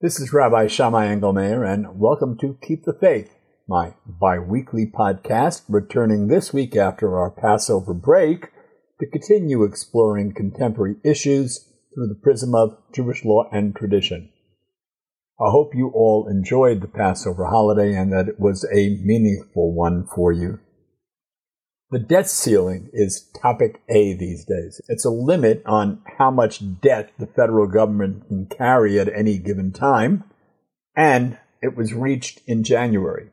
This is Rabbi Shammai Engelmayer, and welcome to Keep the Faith, my bi weekly podcast, returning this week after our Passover break to continue exploring contemporary issues through the prism of Jewish law and tradition. I hope you all enjoyed the Passover holiday and that it was a meaningful one for you. The debt ceiling is topic A these days. It's a limit on how much debt the federal government can carry at any given time, and it was reached in January.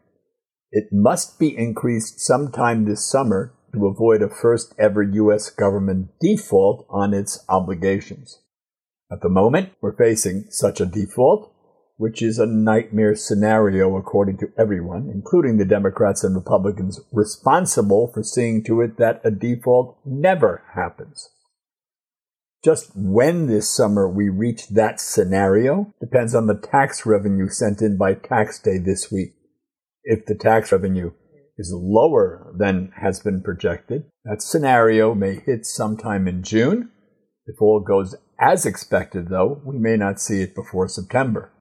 It must be increased sometime this summer to avoid a first ever U.S. government default on its obligations. At the moment, we're facing such a default, which is a nightmare scenario according to everyone, including the Democrats and Republicans responsible for seeing to it that a default never happens. Just when this summer we reach that scenario depends on the tax revenue sent in by tax day this week. If the tax revenue is lower than has been projected, that scenario may hit sometime in June. If all goes as expected, though, we may not see it before September.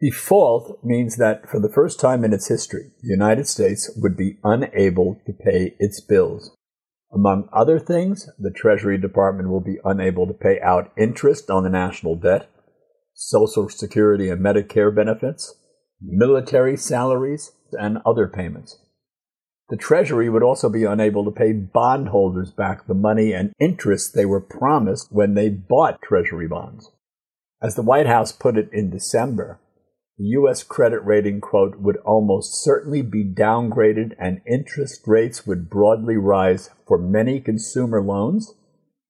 Default means that for the first time in its history, the United States would be unable to pay its bills. Among other things, the Treasury Department will be unable to pay out interest on the national debt, Social Security and Medicare benefits, military salaries, and other payments. The Treasury would also be unable to pay bondholders back the money and interest they were promised when they bought Treasury bonds. As the White House put it in December, the U.S. credit rating, quote, would almost certainly be downgraded and interest rates would broadly rise for many consumer loans,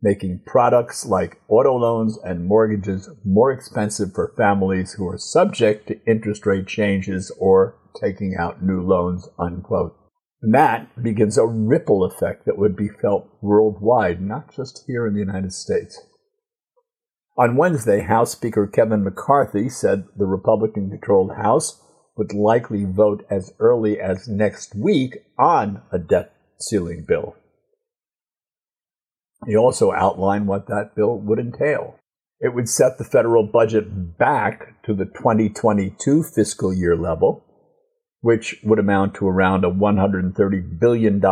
making products like auto loans and mortgages more expensive for families who are subject to interest rate changes or taking out new loans, unquote. And that begins a ripple effect that would be felt worldwide, not just here in the United States. On Wednesday, House Speaker Kevin McCarthy said the Republican controlled House would likely vote as early as next week on a debt ceiling bill. He also outlined what that bill would entail. It would set the federal budget back to the 2022 fiscal year level, which would amount to around a $130 billion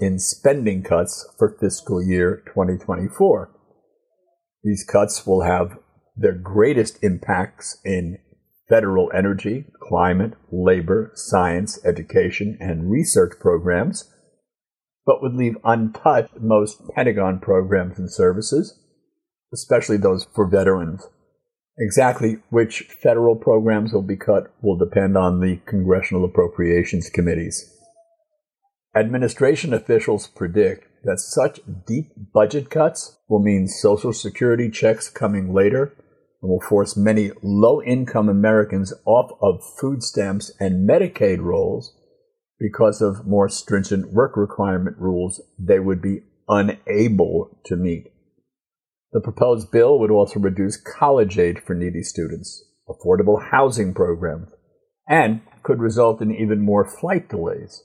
in spending cuts for fiscal year 2024. These cuts will have their greatest impacts in federal energy, climate, labor, science, education, and research programs, but would leave untouched most Pentagon programs and services, especially those for veterans. Exactly which federal programs will be cut will depend on the congressional appropriations committees. Administration officials predict that such deep budget cuts will mean Social Security checks coming later and will force many low income Americans off of food stamps and Medicaid rolls because of more stringent work requirement rules they would be unable to meet. The proposed bill would also reduce college aid for needy students, affordable housing programs, and could result in even more flight delays.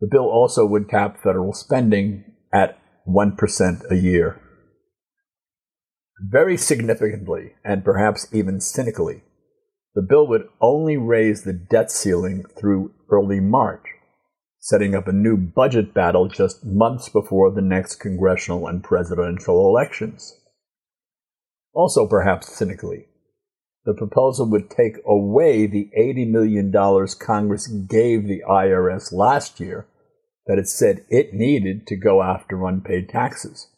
The bill also would cap federal spending at 1% a year. Very significantly, and perhaps even cynically, the bill would only raise the debt ceiling through early March, setting up a new budget battle just months before the next congressional and presidential elections. Also, perhaps cynically, the proposal would take away the $80 million Congress gave the IRS last year that it said it needed to go after unpaid taxes.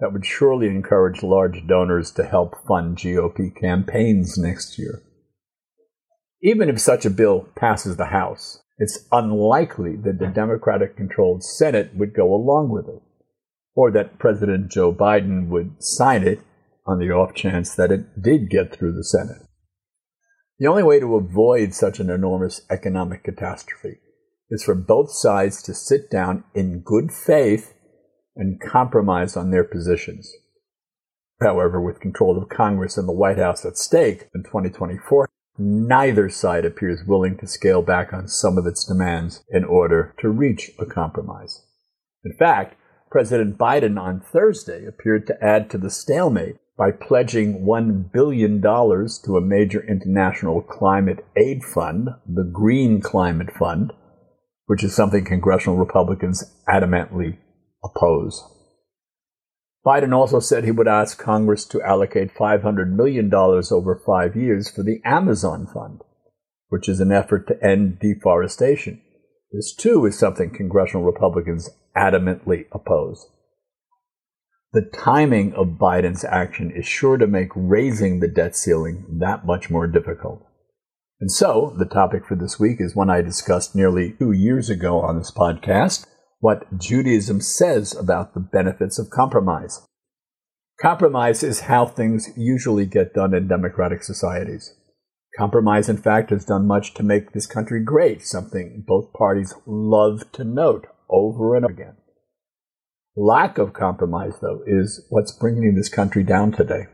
That would surely encourage large donors to help fund GOP campaigns next year. Even if such a bill passes the House, it's unlikely that the Democratic controlled Senate would go along with it, or that President Joe Biden would sign it on the off chance that it did get through the Senate. The only way to avoid such an enormous economic catastrophe is for both sides to sit down in good faith and compromise on their positions. However, with control of Congress and the White House at stake in 2024, neither side appears willing to scale back on some of its demands in order to reach a compromise. In fact, President Biden on Thursday appeared to add to the stalemate by pledging $1 billion to a major international climate aid fund, the Green Climate Fund, which is something congressional Republicans adamantly oppose. Biden also said he would ask Congress to allocate $500 million over five years for the Amazon Fund, which is an effort to end deforestation. This, too, is something congressional Republicans adamantly oppose. The timing of Biden's action is sure to make raising the debt ceiling that much more difficult. And so, the topic for this week is one I discussed nearly two years ago on this podcast what Judaism says about the benefits of compromise. Compromise is how things usually get done in democratic societies. Compromise, in fact, has done much to make this country great, something both parties love to note over and over again. Lack of compromise, though, is what's bringing this country down today.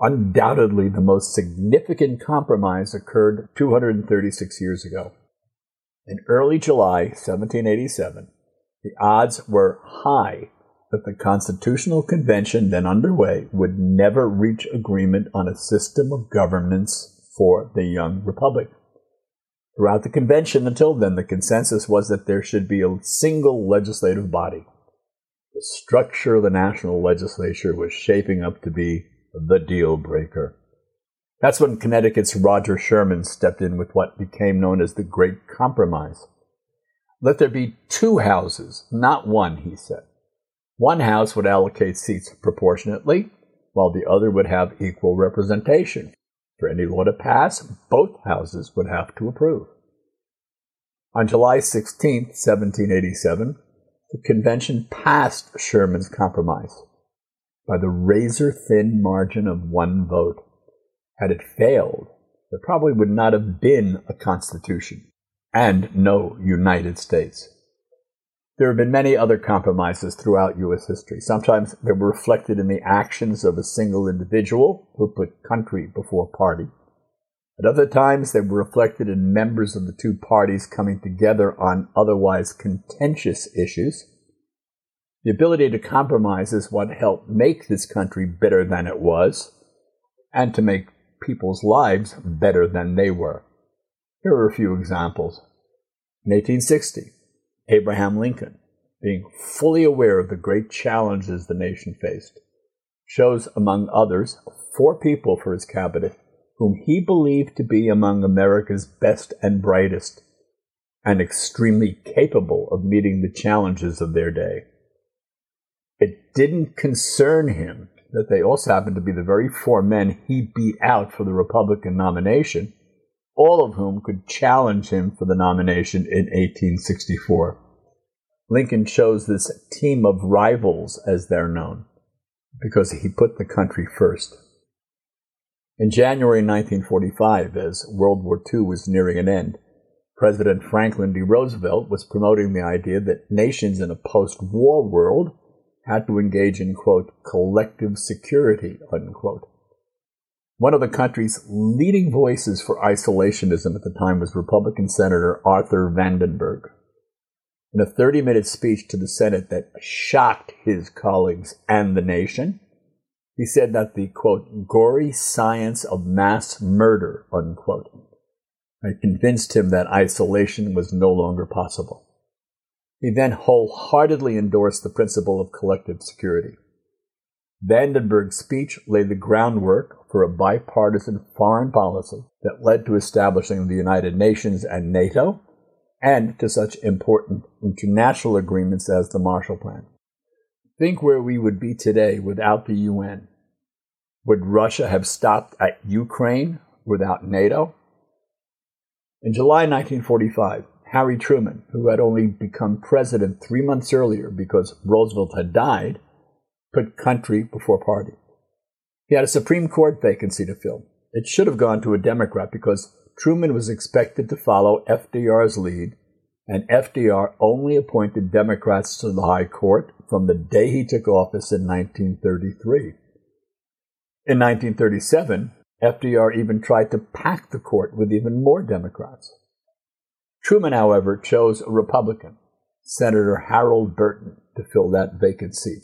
Undoubtedly, the most significant compromise occurred 236 years ago. In early July 1787, the odds were high that the Constitutional Convention then underway would never reach agreement on a system of governance for the young republic. Throughout the convention until then, the consensus was that there should be a single legislative body. The structure of the national legislature was shaping up to be the deal breaker. That's when Connecticut's Roger Sherman stepped in with what became known as the Great Compromise. Let there be two houses, not one, he said. One house would allocate seats proportionately, while the other would have equal representation. For any law to pass, both houses would have to approve. On July 16, 1787, the convention passed Sherman's compromise by the razor thin margin of one vote. Had it failed, there probably would not have been a Constitution and no United States. There have been many other compromises throughout U.S. history. Sometimes they were reflected in the actions of a single individual who put country before party. At other times, they were reflected in members of the two parties coming together on otherwise contentious issues. The ability to compromise is what helped make this country better than it was, and to make people's lives better than they were. Here are a few examples. In 1860, Abraham Lincoln, being fully aware of the great challenges the nation faced, chose, among others, four people for his cabinet whom he believed to be among America's best and brightest, and extremely capable of meeting the challenges of their day. It didn't concern him that they also happened to be the very four men he beat out for the Republican nomination, all of whom could challenge him for the nomination in 1864. Lincoln chose this team of rivals, as they're known, because he put the country first. In January 1945, as World War II was nearing an end, President Franklin D. Roosevelt was promoting the idea that nations in a post war world had to engage in, quote, collective security, unquote. One of the country's leading voices for isolationism at the time was Republican Senator Arthur Vandenberg. In a 30 minute speech to the Senate that shocked his colleagues and the nation, he said that the, quote, gory science of mass murder, unquote, had convinced him that isolation was no longer possible. He then wholeheartedly endorsed the principle of collective security. Vandenberg's speech laid the groundwork for a bipartisan foreign policy that led to establishing the United Nations and NATO, and to such important international agreements as the Marshall Plan. Think where we would be today without the UN. Would Russia have stopped at Ukraine without NATO? In July 1945, Harry Truman, who had only become president three months earlier because Roosevelt had died, put country before party. He had a Supreme Court vacancy to fill. It should have gone to a Democrat because Truman was expected to follow FDR's lead, and FDR only appointed Democrats to the High Court from the day he took office in 1933. In 1937, FDR even tried to pack the court with even more Democrats. Truman, however, chose a Republican, Senator Harold Burton, to fill that vacant seat.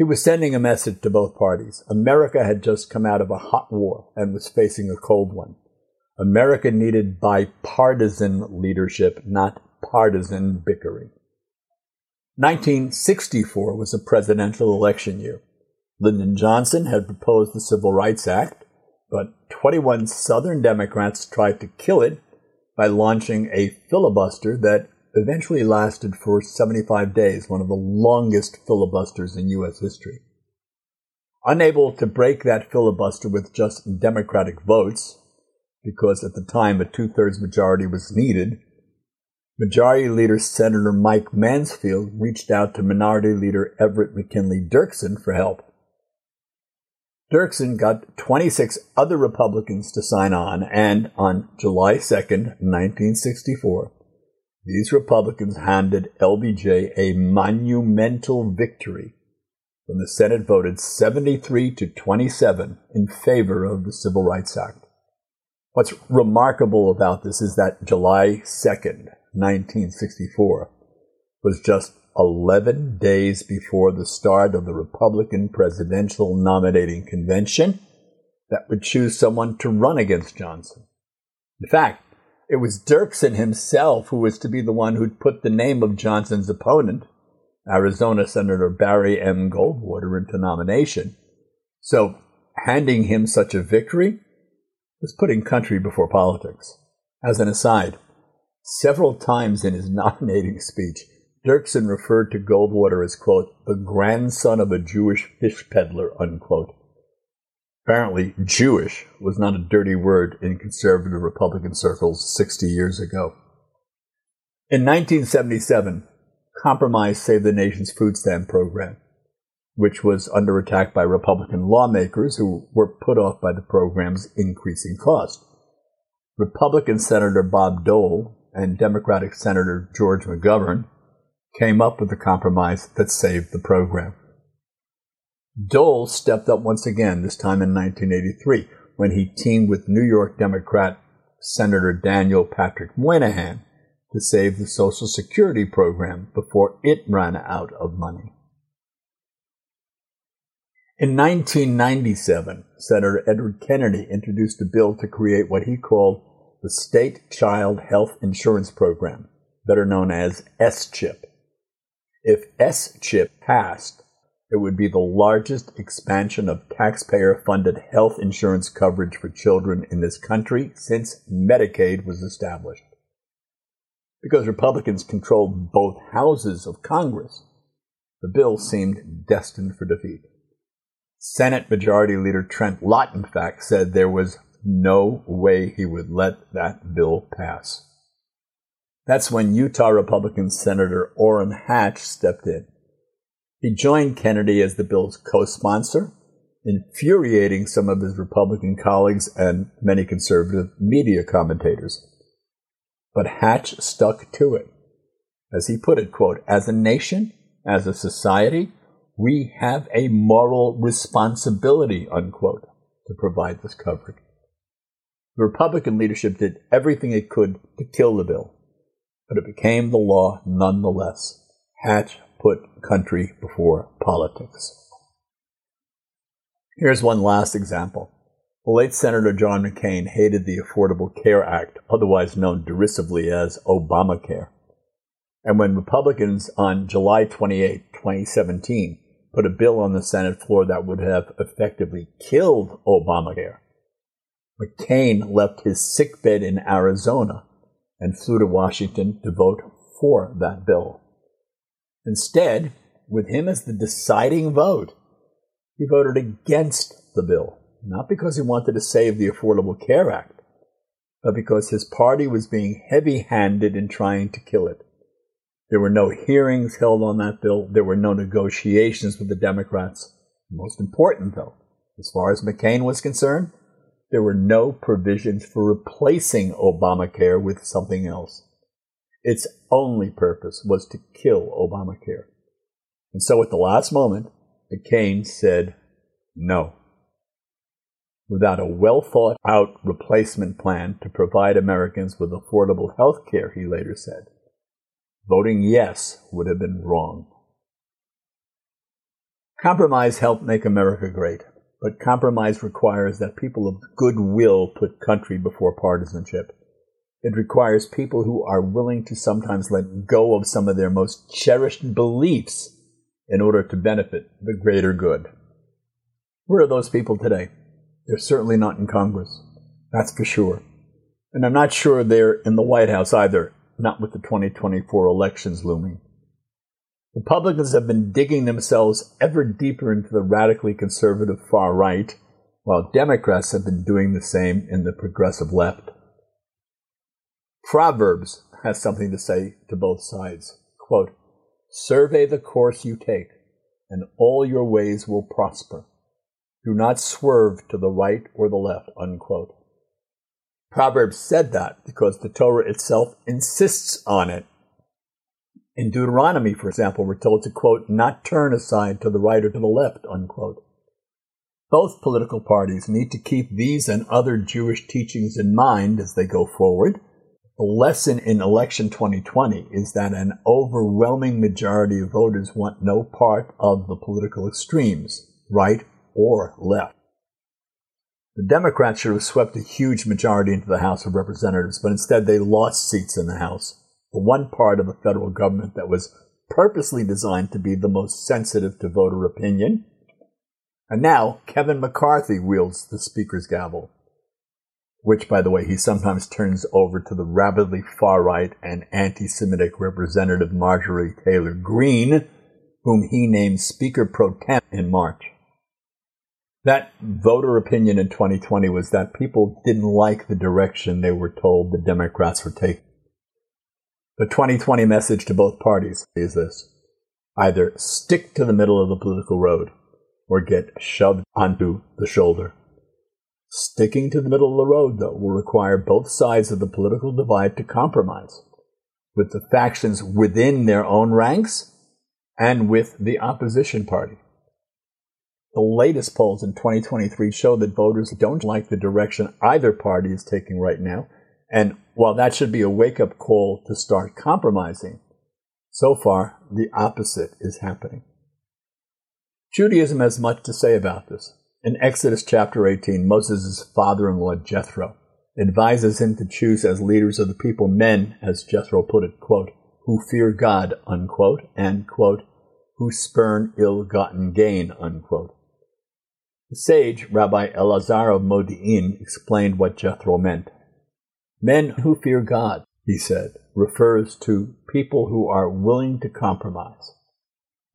He was sending a message to both parties. America had just come out of a hot war and was facing a cold one. America needed bipartisan leadership, not partisan bickering. 1964 was a presidential election year. Lyndon Johnson had proposed the Civil Rights Act, but 21 Southern Democrats tried to kill it by launching a filibuster that eventually lasted for 75 days, one of the longest filibusters in U.S. history. Unable to break that filibuster with just Democratic votes, because at the time a two thirds majority was needed, Majority Leader Senator Mike Mansfield reached out to Minority Leader Everett McKinley Dirksen for help. Dirksen got 26 other Republicans to sign on, and on July 2, 1964, these Republicans handed LBJ a monumental victory when the Senate voted 73 to 27 in favor of the Civil Rights Act. What's remarkable about this is that July 2nd, 1964, was just 11 days before the start of the Republican presidential nominating convention that would choose someone to run against Johnson. In fact, it was Dirksen himself who was to be the one who'd put the name of Johnson's opponent, Arizona Senator Barry M. Goldwater, into nomination. So handing him such a victory was putting country before politics. As an aside, several times in his nominating speech, Dirksen referred to Goldwater as, quote, the grandson of a Jewish fish peddler, unquote. Apparently, Jewish was not a dirty word in conservative Republican circles 60 years ago. In 1977, Compromise saved the nation's food stamp program, which was under attack by Republican lawmakers who were put off by the program's increasing cost. Republican Senator Bob Dole and Democratic Senator George McGovern came up with a compromise that saved the program. Dole stepped up once again, this time in 1983, when he teamed with New York Democrat Senator Daniel Patrick Moynihan to save the Social Security program before it ran out of money. In 1997, Senator Edward Kennedy introduced a bill to create what he called the State Child Health Insurance Program, better known as S-CHIP. If S-CHIP passed, it would be the largest expansion of taxpayer funded health insurance coverage for children in this country since Medicaid was established. Because Republicans controlled both houses of Congress, the bill seemed destined for defeat. Senate Majority Leader Trent Lott, in fact, said there was no way he would let that bill pass. That's when Utah Republican Senator Orrin Hatch stepped in. He joined Kennedy as the bill's co sponsor, infuriating some of his Republican colleagues and many conservative media commentators. But Hatch stuck to it. As he put it, quote, as a nation, as a society, we have a moral responsibility, unquote, to provide this coverage. The Republican leadership did everything it could to kill the bill, but it became the law nonetheless. Hatch put country before politics. Here's one last example. The late Senator John McCain hated the Affordable Care Act, otherwise known derisively as Obamacare. And when Republicans on July 28, 2017, put a bill on the Senate floor that would have effectively killed Obamacare, McCain left his sickbed in Arizona and flew to Washington to vote for that bill. Instead, with him as the deciding vote, he voted against the bill, not because he wanted to save the Affordable Care Act, but because his party was being heavy handed in trying to kill it. There were no hearings held on that bill. There were no negotiations with the Democrats. Most important, though, as far as McCain was concerned, there were no provisions for replacing Obamacare with something else. Its only purpose was to kill Obamacare. And so at the last moment, McCain said no. Without a well thought out replacement plan to provide Americans with affordable health care, he later said, voting yes would have been wrong. Compromise helped make America great, but compromise requires that people of goodwill put country before partisanship. It requires people who are willing to sometimes let go of some of their most cherished beliefs in order to benefit the greater good. Where are those people today? They're certainly not in Congress. That's for sure. And I'm not sure they're in the White House either, not with the 2024 elections looming. Republicans have been digging themselves ever deeper into the radically conservative far right, while Democrats have been doing the same in the progressive left. Proverbs has something to say to both sides. Quote, Survey the course you take, and all your ways will prosper. Do not swerve to the right or the left. Unquote. Proverbs said that because the Torah itself insists on it. In Deuteronomy, for example, we're told to, quote, not turn aside to the right or to the left, unquote. Both political parties need to keep these and other Jewish teachings in mind as they go forward lesson in election 2020 is that an overwhelming majority of voters want no part of the political extremes, right or left. The Democrats should have swept a huge majority into the House of Representatives, but instead they lost seats in the House, the one part of the federal government that was purposely designed to be the most sensitive to voter opinion. And now Kevin McCarthy wields the Speaker's gavel which, by the way, he sometimes turns over to the rabidly far right and anti Semitic Representative Marjorie Taylor Greene, whom he named Speaker pro tem in March. That voter opinion in 2020 was that people didn't like the direction they were told the Democrats were taking. The 2020 message to both parties is this either stick to the middle of the political road or get shoved onto the shoulder. Sticking to the middle of the road, though, will require both sides of the political divide to compromise, with the factions within their own ranks and with the opposition party. The latest polls in 2023 show that voters don't like the direction either party is taking right now, and while that should be a wake up call to start compromising, so far the opposite is happening. Judaism has much to say about this. In Exodus chapter 18, Moses' father in law Jethro advises him to choose as leaders of the people men, as Jethro put it, quote, who fear God, unquote, and, quote, who spurn ill gotten gain, unquote. The sage, Rabbi Elazar of Modi'in, explained what Jethro meant. Men who fear God, he said, refers to people who are willing to compromise.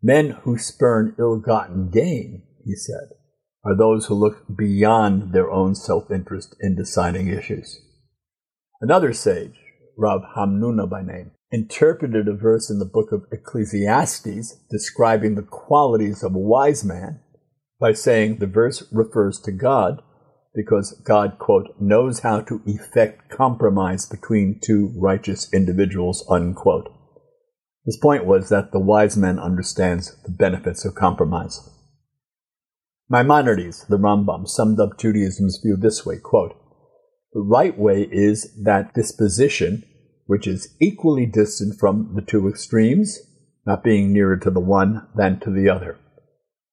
Men who spurn ill gotten gain, he said, are those who look beyond their own self interest in deciding issues. Another sage, Rav Hamnuna by name, interpreted a verse in the book of Ecclesiastes describing the qualities of a wise man by saying the verse refers to God because God, quote, knows how to effect compromise between two righteous individuals, unquote. His point was that the wise man understands the benefits of compromise. Maimonides, the Rambam, summed up Judaism's view this way, quote, The right way is that disposition which is equally distant from the two extremes, not being nearer to the one than to the other.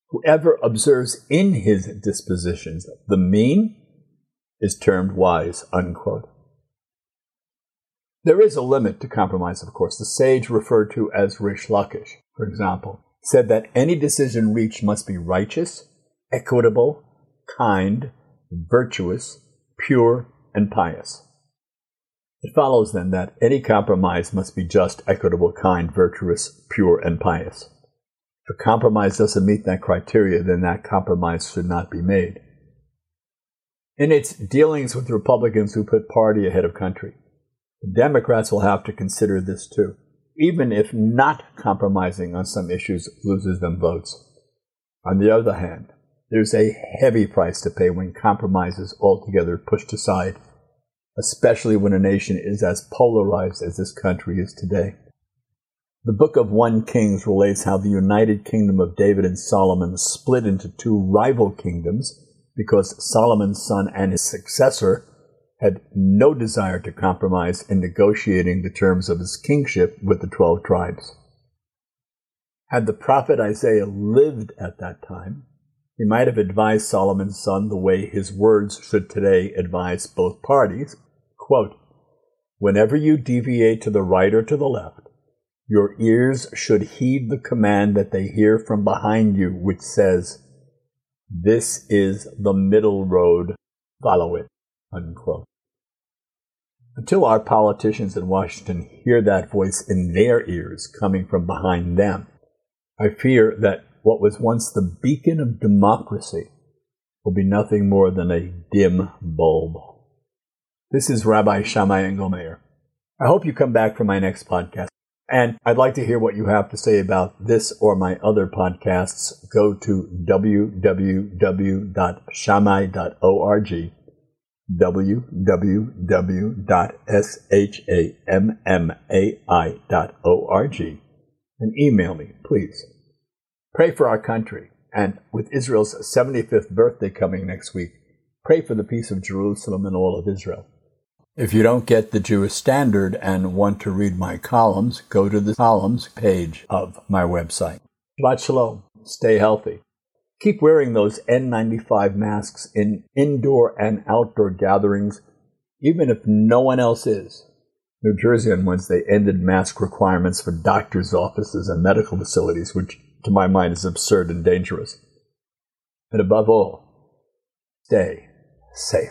Whoever observes in his dispositions the mean is termed wise, unquote. There is a limit to compromise, of course. The sage referred to as Rish Lakish, for example, said that any decision reached must be righteous, equitable, kind, virtuous, pure, and pious. It follows then that any compromise must be just, equitable, kind, virtuous, pure, and pious. If a compromise doesn't meet that criteria, then that compromise should not be made. In its dealings with Republicans who put party ahead of country, the Democrats will have to consider this too, even if not compromising on some issues loses them votes. On the other hand, there's a heavy price to pay when compromise is altogether pushed aside, especially when a nation is as polarized as this country is today. The book of 1 Kings relates how the united kingdom of David and Solomon split into two rival kingdoms because Solomon's son and his successor had no desire to compromise in negotiating the terms of his kingship with the 12 tribes. Had the prophet Isaiah lived at that time, he might have advised Solomon's son the way his words should today advise both parties. Quote, Whenever you deviate to the right or to the left, your ears should heed the command that they hear from behind you, which says, This is the middle road, follow it. Unquote. Until our politicians in Washington hear that voice in their ears coming from behind them, I fear that what was once the beacon of democracy will be nothing more than a dim bulb. This is Rabbi Shammai Engelmayer. I hope you come back for my next podcast. And I'd like to hear what you have to say about this or my other podcasts. Go to www.shammai.org www.shammai.org and email me, please. Pray for our country, and with Israel's 75th birthday coming next week, pray for the peace of Jerusalem and all of Israel. If you don't get the Jewish Standard and want to read my columns, go to the columns page of my website. Shabbat Shalom. Stay healthy. Keep wearing those N95 masks in indoor and outdoor gatherings, even if no one else is. New Jersey on Wednesday ended mask requirements for doctors' offices and medical facilities, which to my mind is absurd and dangerous. And above all, stay safe.